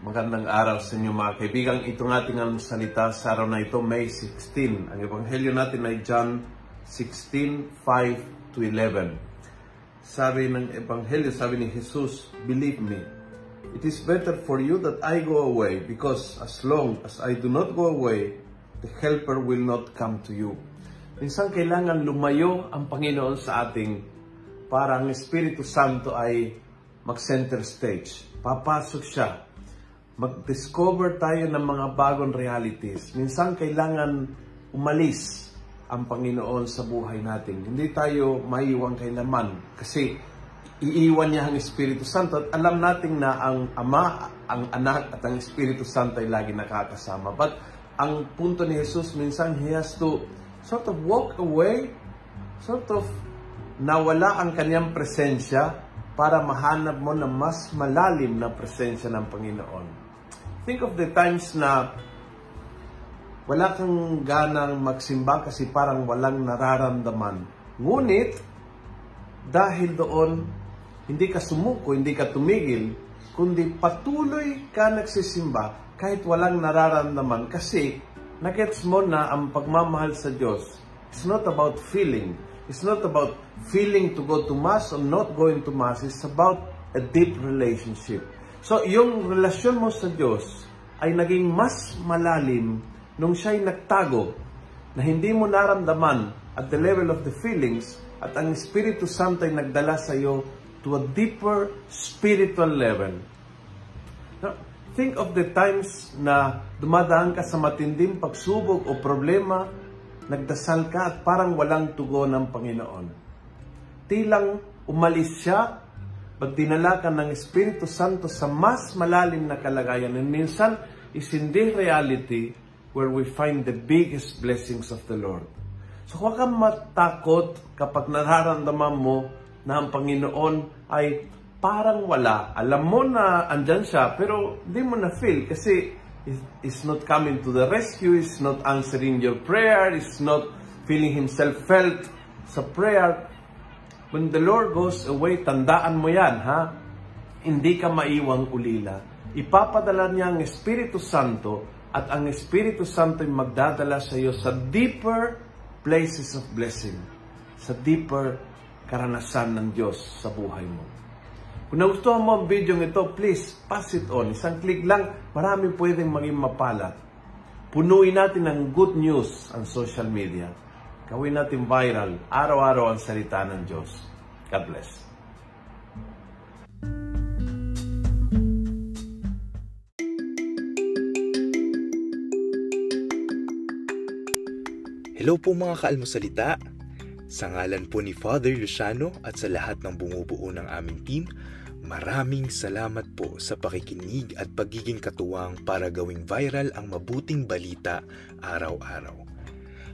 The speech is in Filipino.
magandang araw sa inyo mga kaibigan. Ito ng ating ang salita sa araw na ito, May 16. Ang ebanghelyo natin ay John 16, 5 to 11. Sabi ng ebanghelyo, sabi ni Jesus, Believe me, it is better for you that I go away because as long as I do not go away, the helper will not come to you. Minsan kailangan lumayo ang Panginoon sa ating para ang Espiritu Santo ay mag-center stage. Papasok siya. Mag-discover tayo ng mga bagong realities. Minsan kailangan umalis ang Panginoon sa buhay natin. Hindi tayo maiwan kailaman kasi iiwan niya ang Espiritu Santo at alam natin na ang Ama, ang Anak at ang Espiritu Santo ay lagi nakakasama. But ang punto ni Jesus minsan he has to sort of walk away, sort of nawala ang kanyang presensya para mahanap mo na mas malalim na presensya ng Panginoon. Think of the times na wala kang ganang magsimba kasi parang walang nararamdaman. Ngunit, dahil doon, hindi ka sumuko, hindi ka tumigil, kundi patuloy ka nagsisimba kahit walang nararamdaman kasi nagets mo na ang pagmamahal sa Diyos is not about feeling, It's not about feeling to go to Mass or not going to Mass. It's about a deep relationship. So, yung relasyon mo sa Diyos ay naging mas malalim nung siya'y nagtago na hindi mo naramdaman at the level of the feelings at ang Espiritu Santo ay nagdala sa iyo to a deeper spiritual level. Now, think of the times na dumadaan ka sa matinding pagsubok o problema nagdasal ka at parang walang tugon ng Panginoon. Tilang umalis siya, pag dinala ka ng Espiritu Santo sa mas malalim na kalagayan. And minsan, is in the reality where we find the biggest blessings of the Lord. So huwag kang matakot kapag nararamdaman mo na ang Panginoon ay parang wala. Alam mo na andyan siya, pero di mo na feel kasi is not coming to the rescue, is not answering your prayer, is not feeling himself felt sa prayer. When the Lord goes away, tandaan mo yan, ha? Hindi ka maiwang ulila. Ipapadala niya ang Espiritu Santo at ang Espiritu Santo ay magdadala sa iyo sa deeper places of blessing, sa deeper karanasan ng Diyos sa buhay mo. Kung nagustuhan mo ang video ito, please pass it on. Isang click lang, marami pwedeng maging mapalat. Punuin natin ng good news ang social media. Gawin natin viral, araw-araw ang salita ng Diyos. God bless. Hello po mga kaalmosalita. Sa ngalan po ni Father Luciano at sa lahat ng bumubuo ng aming team, Maraming salamat po sa pakikinig at pagiging katuwang para gawing viral ang mabuting balita araw-araw.